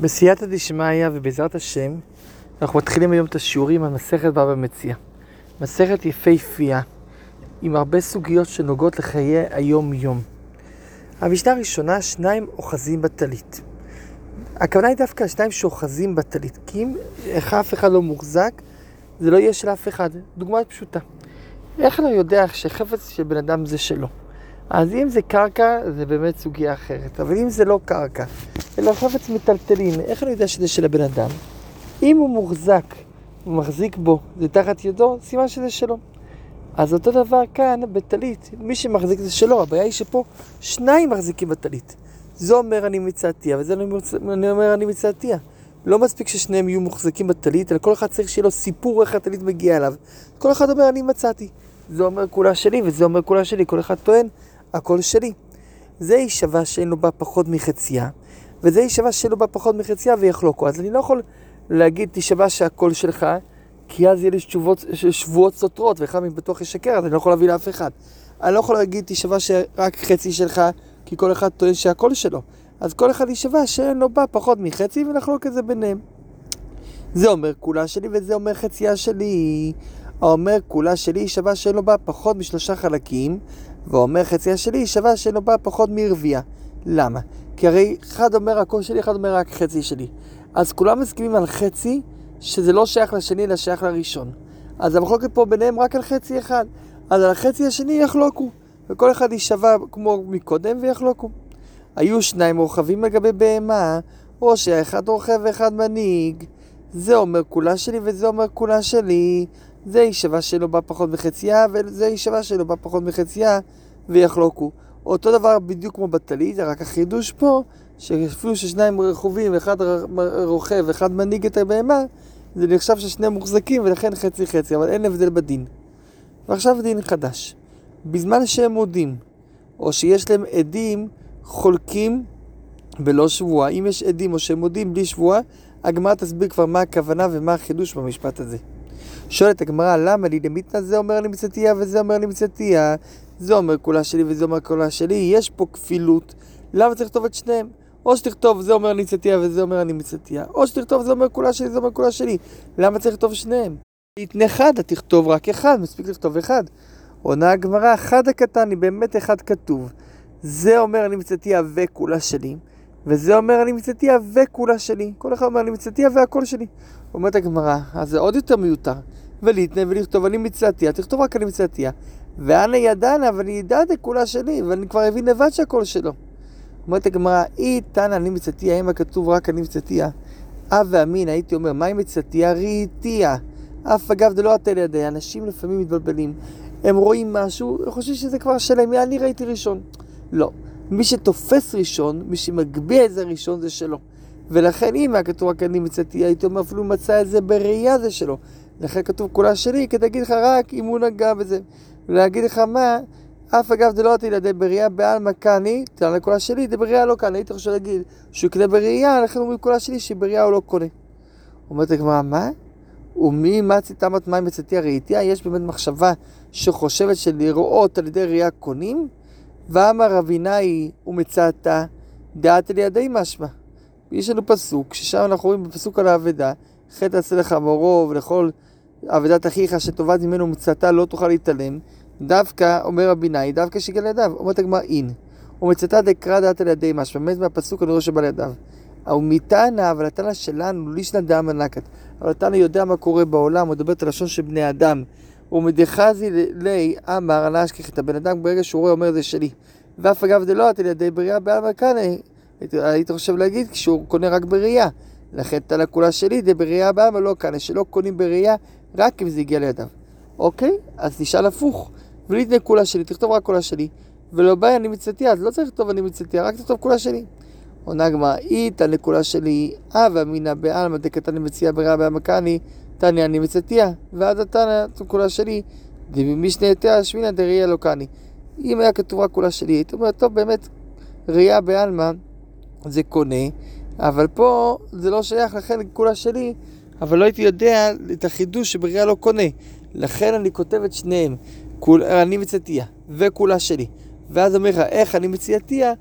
בסייעתא דשמיא ובעזרת השם, אנחנו מתחילים היום את השיעורים על מסכת בבא מציע. מסכת יפהפייה, עם הרבה סוגיות שנוגעות לחיי היום-יום. המשנה הראשונה, שניים אוחזים בטלית. הכוונה היא דווקא השניים שאוחזים בטלית, כי אם איך אף אחד לא מוחזק, זה לא יהיה של אף אחד. דוגמה פשוטה. איך אני יודע שחפץ של בן אדם זה שלו? אז אם זה קרקע, זה באמת סוגיה אחרת. אבל אם זה לא קרקע, אלא חפץ מטלטלין, איך אני יודע שזה של הבן אדם? אם הוא מוחזק, הוא מחזיק בו, זה תחת ידו, סימן שזה שלו. אז אותו דבר כאן בטלית, מי שמחזיק זה שלו, הבעיה היא שפה שניים מחזיקים בטלית. זה אומר אני מצאתיה, וזה אני אומר אני מצאתיה. לא מספיק ששניהם יהיו מוחזקים בטלית, אלא כל אחד צריך שיהיה לו סיפור איך הטלית מגיעה אליו. כל אחד אומר אני מצאתי. זה אומר כולה שלי, וזה אומר כולה שלי. כל אחד טוען, הכל שלי. זה יישבע שאין לו בה פחות מחצייה, וזה יישבע שאין לו בה פחות מחצייה ויחלוקו. אז אני לא יכול להגיד תישבע שהכל שלך, כי אז יהיה לי שבועות, שבועות סותרות, ואחד מבטוח ישקר, אז אני לא יכול להביא לאף אחד. אני לא יכול להגיד תישבע שרק חצי שלך, כי כל אחד טוען שהכל שלו. אז כל אחד יישבע שאין לו בה פחות מחצי, ונחלוק את זה ביניהם. זה אומר כולה שלי וזה אומר חצייה שלי. האומר כולה שלי שווה שאין לו בה פחות משלושה חלקים, ואומר חצייה שלי שווה לו בה פחות מרבייה. למה? כי הרי אחד אומר הכל שלי, אחד אומר רק חצי שלי. אז כולם מסכימים על חצי, שזה לא שייך לשני, אלא שייך לראשון. אז המחלוקת פה ביניהם רק על חצי אחד. אז על החצי השני יחלוקו, וכל אחד יישבע כמו מקודם ויחלוקו. היו שניים רוכבים לגבי בהמה, או שהאחד רוכב ואחד מנהיג. זה אומר כולה שלי וזה אומר כולה שלי. זה יישבע שלו בה פחות מחצייה, וזה יישבע שלו בה פחות מחצייה, ויחלוקו. אותו דבר בדיוק כמו בטלית, רק החידוש פה, שאפילו ששניים רכובים, אחד רוכב ואחד מנהיג את הבהמה, זה נחשב ששניהם מוחזקים ולכן חצי חצי, אבל אין הבדל בדין. ועכשיו דין חדש. בזמן שהם מודים, או שיש להם עדים חולקים בלא שבועה, אם יש עדים או שהם מודים בלי שבועה, הגמרא תסביר כבר מה הכוונה ומה החידוש במשפט הזה. שואלת הגמרא, למה לי דמיתנא זה אומר לי מצאתיה וזה אומר לי מצאתיה? זה אומר כולה שלי וזה אומר כולה שלי, יש פה כפילות. למה צריך לכתוב את שניהם? או שתכתוב זה אומר אני מצאתיה וזה אומר אני מצאתיה, או שתכתוב זה אומר כולה שלי, זה אומר כולה שלי. למה צריך לכתוב שניהם? יתנה חדה, תכתוב רק אחד, מספיק לכתוב אחד. עונה הגמרא, חדה קטן, היא באמת אחד כתוב. זה אומר אני מצאתיה וכולה שלי, וזה אומר אני מצאתיה וכולה שלי. כל אחד אומר אני מצאתיה והכל שלי. אומרת הגמרא, אז זה עוד יותר מיותר. וליתנה ולכתוב אני מצאתיה, תכתוב רק אני מצאתיה. ואנה ידענה, ואני ידע את כולה שלי, ואני כבר אבין לבד שהכל שלו. אומרת הגמרא, אי תנא אני מצאתיה, אם הכתוב רק אני מצאתיה. אב ואמין, הייתי אומר, מהי מצאתיה? ראיתיה. אף אגב דלא עטה לידי, אנשים לפעמים מתבלבלים. הם רואים משהו, חושבים שזה כבר יא, אני ראיתי ראשון. לא. מי שתופס ראשון, מי שמגביה את זה ראשון, זה שלו. ולכן אם היה כתוב רק אני מצאתי, הייתי אומר אפילו מצא את זה בראייה זה שלו. לכן כתוב כולה שלי, כדי להגיד לך רק אם הוא נגע בזה. ולהגיד לך מה, אף אגב זה לא אותי לידי בראייה בעלמא קני, תראה לכולה שלי, זה בראייה לא קני. הייתי חושב להגיד שהוא יקנה בראייה, לכן אומרים כולה שלי שבראייה הוא לא קונה. אומרת הגמרא, מה? ומי מצי תמת מים מצאתי הראיתיה? יש באמת מחשבה שחושבת שלראות על ידי ראייה קונים? ואמר רבינאי ומצאתה דעת על ידי משמע. יש לנו פסוק, ששם אנחנו רואים בפסוק על האבדה, חטא עשה לך מורו ולכל אבדת אחיך שטובת ממנו מצאתה לא תוכל להתעלם. דווקא, אומר רבי נאי, דווקא שיגל לידיו. אומרת הגמרא אין. ומצאתה דקרא דעת על ידי משמע. באמת מהפסוק אני רואה שבא לידיו. ומתנא, אבל התנא שלנו, לישנא דאמא נקת. אבל התנא יודע מה קורה בעולם, הוא מדבר את הלשון של בני אדם. ומדחזי לי אמר על אשכח את הבן אדם ברגע שהוא רואה אומר זה שלי. ואף אגב דלא על ידי בריאה בעלמא קנא. היית חושב להגיד כשהוא קונה רק בראייה. לכן תלה כולה שלי, זה בראייה אבל לא כאן, שלא קונים בראייה, רק אם זה הגיע לידיו. אוקיי? אז נשאל הפוך. וליתנה כולה שלי, תכתוב רק כולה שלי. ולא בעיה, אני מצאתי, אז לא צריך לכתוב אני מצאתי, רק תכתוב כולה שלי. עונה גמרא, איתא לכולה שלי, הווה אמינא בעלמא דקתני מציע בראייה בעמקני, תניא אני מצאתיה, ועד התנא כולה שלי, דממשנה יותר שמינא דראייה לא קני. אם היה כתוב רק כולה שלי, הייתי אומר, טוב, באמת, ראייה בעלמא זה קונה, אבל פה זה לא שייך, לכן כולה שלי, אבל לא הייתי יודע את החידוש שבריאה לא קונה. לכן אני כותב את שניהם, כול, אני מצאתיה וכולה שלי. ואז אומר לך, איך אני מצאתיה?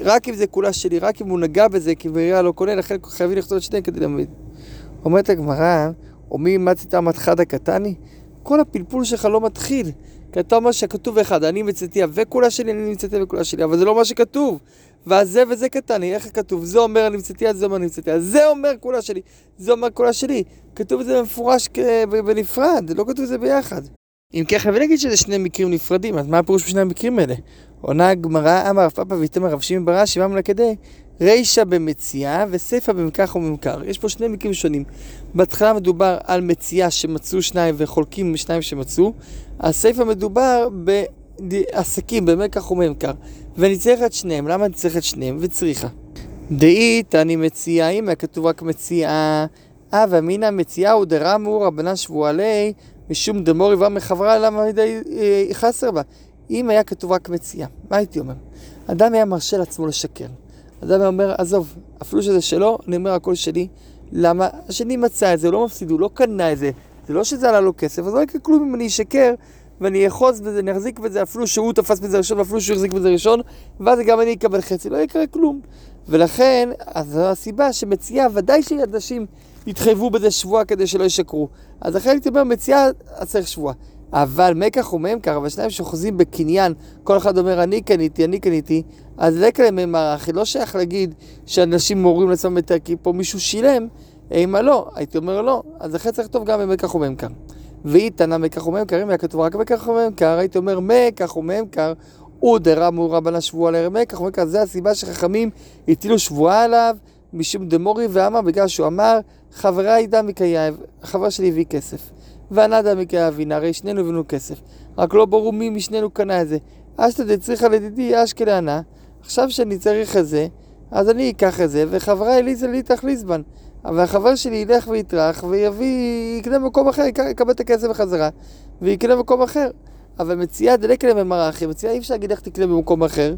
רק אם זה כולה שלי, רק אם הוא נגע בזה, כי בעירייה לא קונה, לכן חייבים לכתוב את שניהם כדי. אומרת הגמרא, או מי מצאת מתחד הקטני? כל הפלפול שלך לא מתחיל. כי אתה אומר שכתוב אחד, אני מצאתיה וכולה שלי, אני מצאתיה וכולה שלי, אבל זה לא מה שכתוב. והזה וזה קטני, איך כתוב? זה אומר אני מצאתיה, זה אומר אני מצאתיה. זה אומר כולה שלי, זה אומר כולה שלי. כתוב את זה במפורש בנפרד, לא כתוב את זה ביחד. אם כן, חייבים להגיד שזה שני מקרים נפרדים, אז מה הפירוש בשני המקרים האלה? עונה הגמרא, אמר רב פאפא ויתמר רב שמעון ברש"י, ואמר כדי רישא במציאה וסיפא במקח וממכר. יש פה שני מקרים שונים. בהתחלה מדובר על מציאה שמצאו שניים וחולקים שניים שמצאו. הסיפא מדובר בעסקים, במקח וממכר. ואני צריך את שניהם. למה אני צריך את שניהם? וצריכה. דאית אני מציאה, אם היה כתוב רק מציאה, אה ואמינא מציאה הוא דרמו רבנן שבועלי משום דמורי ומחברה למה מדי אה, חסר בה. אם היה כתוב רק מציאה, מה הייתי אומר? אדם היה מרשה לעצמו לשקר. אדם אומר, עזוב, אפילו שזה שלו, אני אומר הכל שלי. למה? השני מצא את זה, הוא לא מפסיד, הוא לא קנה את זה. זה לא שזה עלה לו כסף, אז לא יקרה כלום אם אני אשקר ואני אחוז בזה, אני אחזיק בזה, אפילו שהוא תפס בזה ראשון ואפילו שהוא החזיק בזה ראשון, ואז גם אני אקבל חצי, לא יקרה כלום. ולכן, אז זו הסיבה שמציאה, ודאי שאנשים יתחייבו בזה שבועה כדי שלא ישקרו. אז לכן הייתי אומר, מציאה, צריך שבועה. אבל מקח וממכר, אבל שניים שאוחזים בקניין, כל אחד אומר אני קניתי, אני קניתי, אז לקה להם מערכי, לא שייך להגיד שאנשים מורים לעצמם יותר, כי פה מישהו שילם, אימה לא, הייתי אומר לא, אז לכן צריך לכתוב גם במקח וממכר. והיא תנא מקח וממכר, אם היה כתוב רק מקח וממכר, הייתי אומר מקח וממכר, הוא דרמו רבנה שבועה לרמקח וממכר, זה הסיבה שחכמים הטילו שבועה עליו, משום דמורי ואמר, בגלל שהוא אמר, חבריי דמי קייב, החבר שלי הביא כסף. וענדה מקהבינה, הרי שנינו הבאנו כסף. רק לא ברור מי משנינו קנה את זה. אשתא דצריכה לדידי אשכלה ענה, עכשיו שאני צריך את זה, אז אני אקח את זה, וחברה אליזה לי תכליס בן. אבל החבר שלי ילך ויטרח ויביא, יקנה במקום אחר, יקבל את הכסף בחזרה, ויקנה במקום אחר. אבל מציאה דלקלה ממרחי, מציאה אי אפשר להגיד איך תקנה במקום אחר,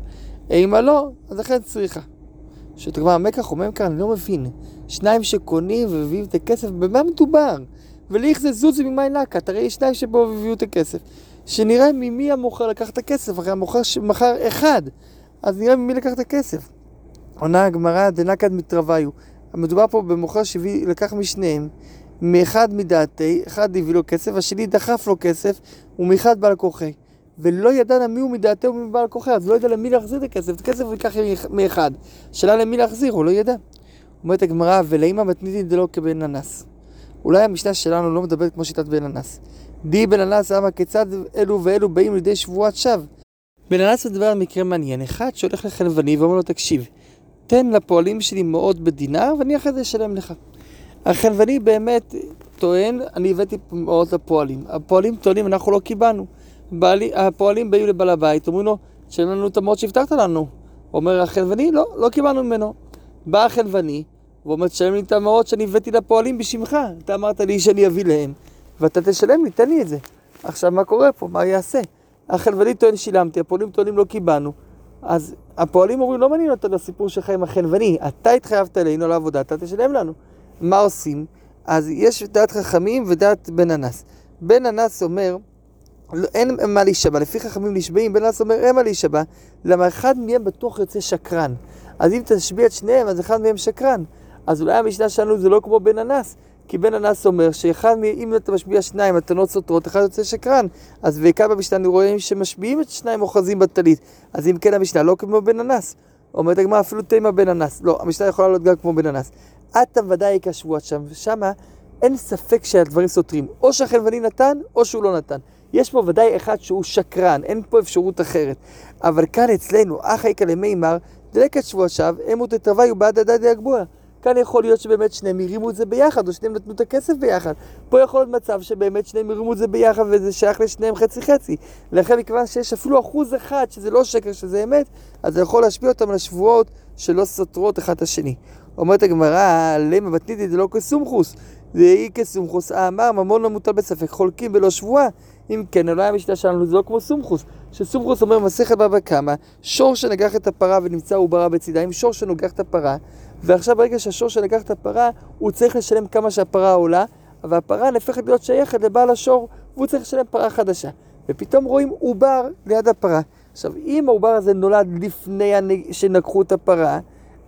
אם לא, אז לכן צריכה. שתגמר מקח אומר כאן, אני לא מבין. שניים שקונים ומביאים את הכסף, במה מדובר? וליך זה זוזי ממאי נקה, תראה יש שניים שבו הביאו את הכסף. שנראה ממי המוכר לקח את הכסף, הרי המוכר שמכר אחד, אז נראה ממי לקח את הכסף. עונה הגמרא דנקד מתרוויו. מדובר פה במוכר שלקח משניהם, מאחד מדעתי, אחד הביא לו כסף, השני דחף לו כסף, ומאחד בעל כוחי. ולא ידע למי הוא מדעתו ומי בעל כוחי, אז לא ידע למי להחזיר את הכסף, את הכסף הוא ייקח מאחד. שאלה למי להחזיר, הוא לא ידע. אומרת הגמרא, ולאמא מתניתין דלא כבן אנס. אולי המשנה שלנו לא מדברת כמו שיטת בן אנס. די בן אנס אמר כיצד אלו ואלו באים לידי שבועת שווא. בן אנס מדבר על מקרה מעניין. אחד שהולך לחלבני ואומר לו, תקשיב, תן לפועלים שלי מאות בדינר ואני אחרי זה אשלם לך. החלבני באמת טוען, אני הבאתי מאות לפועלים. הפועלים טוענים, אנחנו לא קיבלנו. בעלי, הפועלים באים לבעל הבית, אומרים לו, תשלם לנו את המאות שהבטחת לנו. אומר החלבני, לא, לא קיבלנו ממנו. בא החלבני, והוא אומר, תשלם לי את המעות שאני הבאתי לפועלים בשמך. אתה אמרת לי שאני אביא להם, ואתה תשלם לי, תן לי את זה. עכשיו, מה קורה פה? מה יעשה? החלבני טוען שילמתי, הפועלים טוענים לא קיבלנו. אז הפועלים אומרים, לא מעניין אותנו הסיפור שלך עם החלבני, אתה התחייבת אלינו לעבודה, אתה תשלם לנו. מה עושים? אז יש דעת חכמים ודעת בן אנס. בן אנס אומר, לא, אין מה להישבע, לפי חכמים נשבעים, בן אנס אומר, אין מה להישבע, למה אחד מהם בטוח יוצא שקרן. אז אם תשביע את שניהם, אז אחד מהם שקרן. אז אולי המשנה שלנו זה לא כמו בן אנס, כי בן אנס אומר שאחד, אם אתה משביע שניים מתנות סותרות, אחד יוצא שקרן. אז בעיקר במשנה רואה שמשביעים את שניים אוחזים בטלית. אז אם כן המשנה לא כמו בן אנס. אומרת הגמרא אפילו תימא בן אנס. לא, המשנה יכולה להיות גם כמו בן אנס. עתה ודאי יקשבו שם, ושמה אין ספק שהדברים סותרים. או שהחלבני נתן, או שהוא לא נתן. יש פה ודאי אחד שהוא שקרן, אין פה אפשרות אחרת. אבל כאן אצלנו, אחי כלמימר, דלקת שבוע שב, אמות תתרווי ובעד הדדי הגבוה. כאן יכול להיות שבאמת שניהם הרימו את זה ביחד, או שניהם נתנו את הכסף ביחד. פה יכול להיות מצב שבאמת שניהם הרימו את זה ביחד וזה שייך לשניהם חצי חצי. לכן מכיוון שיש אפילו אחוז אחד שזה לא שקר, שזה אמת, אז זה יכול להשפיע אותם על השבועות שלא סותרות אחד את השני. אומרת הגמרא, למה בתניתי זה לא כסומכוס, זה אי כסומכוס, אמר ממון לא מוטל בספק, חולקים ולא שבועה. אם כן, אולי המשנה שלנו זה לא כמו סומכוס, שסומכוס אומר מסכת בבא קמא, שור שנגח את הפרה ונמצא עוברה בצידה, אם שור שנוגח את הפרה, ועכשיו ברגע שהשור שנגח את הפרה, הוא צריך לשלם כמה שהפרה עולה, והפרה נהפכת להיות שייכת לבעל השור, והוא צריך לשלם פרה חדשה. ופתאום רואים עובר ליד הפרה. עכשיו, אם העובר הזה נולד לפני שנקחו את הפרה,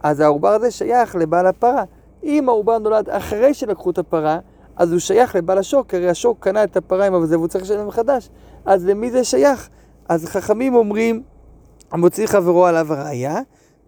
אז העובר הזה שייך לבעל הפרה. אם העובר נולד אחרי שלקחו את הפרה, אז הוא שייך לבעל השור, כי הרי השור קנה את הפרה עם הזה והוא צריך לשלם מחדש. אז למי זה שייך? אז חכמים אומרים, המוציא חברו עליו הראייה,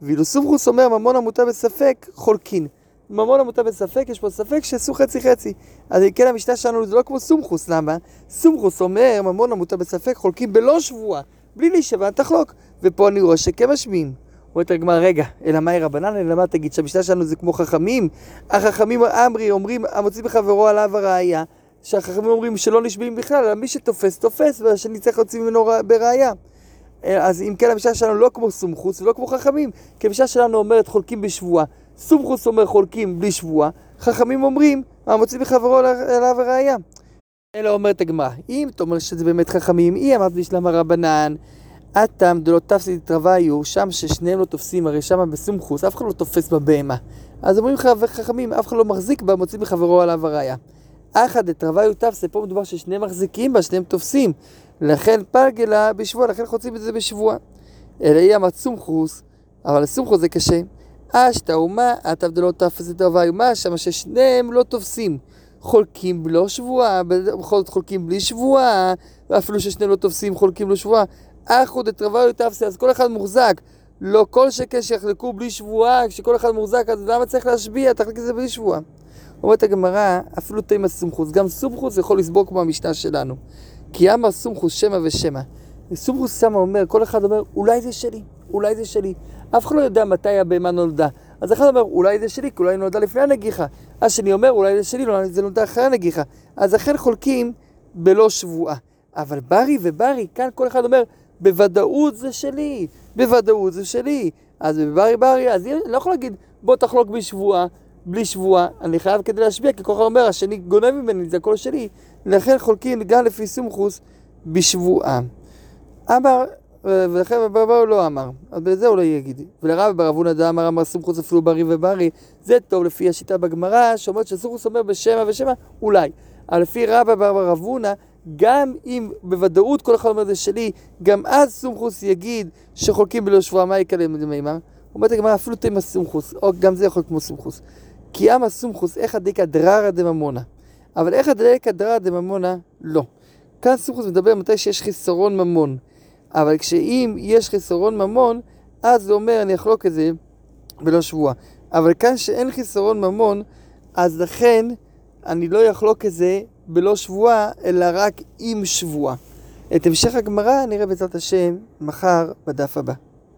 ואילו סומכוס אומר ממון המוטה בספק, חולקין. ממון המוטה בספק, יש פה ספק שעשו חצי חצי. אז כן המשנה שלנו זה לא כמו סומכוס, למה? סומכוס אומר ממון המוטה בספק, חולקים בלא שבועה, בלי להישבע תחלוק. ופה אני רואה שכמשמיעים. אומרת הגמרא, רגע, אלא מאי רבנן, אלא מה תגיד, שהמשנה שלנו זה כמו חכמים? החכמים אמרי אומרים, המוציא בחברו עליו הראייה, שהחכמים אומרים שלא נשבעים בכלל, אלא מי שתופס, תופס, והשני צריך להוציא ממנו בראייה. אז אם כן, המשנה שלנו לא כמו סומכוס ולא כמו חכמים, כי המשנה שלנו אומרת חולקים בשבועה. סומכוס אומר חולקים בלי שבועה, חכמים אומרים, המוציא בחברו עליו הראייה. אלא אומרת הגמרא, אם אתה אומר שזה באמת חכמים, היא אמרת בשלמה רבנן, אטם דלא תפסי תרוויו, שם ששניהם לא תופסים, הרי שם בסומכוס, אף אחד לא תופס בבהמה. אז אומרים חכמים, אף אחד לא מחזיק בה, מוציא מחברו עליו הראייה. אחא דתרוויו תפסי, פה מדובר ששניהם מחזיקים בה, שניהם תופסים. לכן פלגלה בשבוע, לכן חוצים את זה בשבוע. אלא היא אמרת סומכוס, אבל הסומכוס זה קשה. אשתא אומה, אטם דלא תפסי תרוויו, מה שם ששניהם לא תופסים. חולקים בלא שבועה, בכל זאת חולקים בלי שבועה, ואפילו ששניהם לא תופסים חולקים לו שבועה. אחו דתרוויו תפסי, אז כל אחד מוחזק. לא כל שכן שיחלקו בלי שבועה, כשכל אחד מוחזק, אז למה צריך להשביע? תחלק את זה בלי שבועה. אומרת הגמרא, אפילו תימא סומכוס, גם סומכוס יכול לסבור כמו המשנה שלנו. כי אמר סומכוס שמא ושמא. סומכוס שמה אומר, כל אחד אומר, אולי זה שלי, אולי זה שלי. אף אחד לא יודע מתי הבהמה נולדה. אז אחד אומר, אולי זה שלי, כי אולי נולדה לפני הנגיחה. השני אומר, אולי זה שלי, אולי זה נולדה אחרי הנגיחה. אז לכן חולקים בלא שבועה. אבל ברי וברי, כאן כל אחד אומר, בוודאות זה שלי, בוודאות זה שלי. אז בברי ברי, אז אני לא יכול להגיד, בוא תחלוק בשבועה, בלי שבועה, אני חייב כדי להשביע, כי אחד אומר, השני גונב ממני, זה הכל שלי. לכן חולקים גם לפי סומכוס בשבועה. אמר, ולכן בבר הוא לא אמר, אז בזה הוא לא יגיד. ולרב בר אבונה דה אמר, אמר סומכוס אפילו ברי וברי, זה טוב לפי השיטה בגמרא, שאומרת שסומכוס אומר בשמע ושמע, אולי. אבל לפי רבא בר אבונה, גם אם בוודאות כל אחד אומר זה שלי, גם אז סומכוס יגיד שחולקים בלא שבועה, מה יקלם למימר? אומרת הגמרא, אפילו תימא סומכוס, או גם זה יכול להיות כמו סומכוס. כי אמא סומכוס, איך הדקה דררא דממונה. אבל איך הדקה דררא דממונה, לא. כאן סומכוס מדבר מתי שיש חיסרון ממון. אבל כשאם יש חיסרון ממון, אז זה אומר, אני אחלוק את זה בלא שבועה. אבל כאן שאין חיסרון ממון, אז לכן אני לא אחלוק את זה בלא שבועה, אלא רק עם שבועה. את המשך הגמרא נראה בעזרת השם מחר בדף הבא.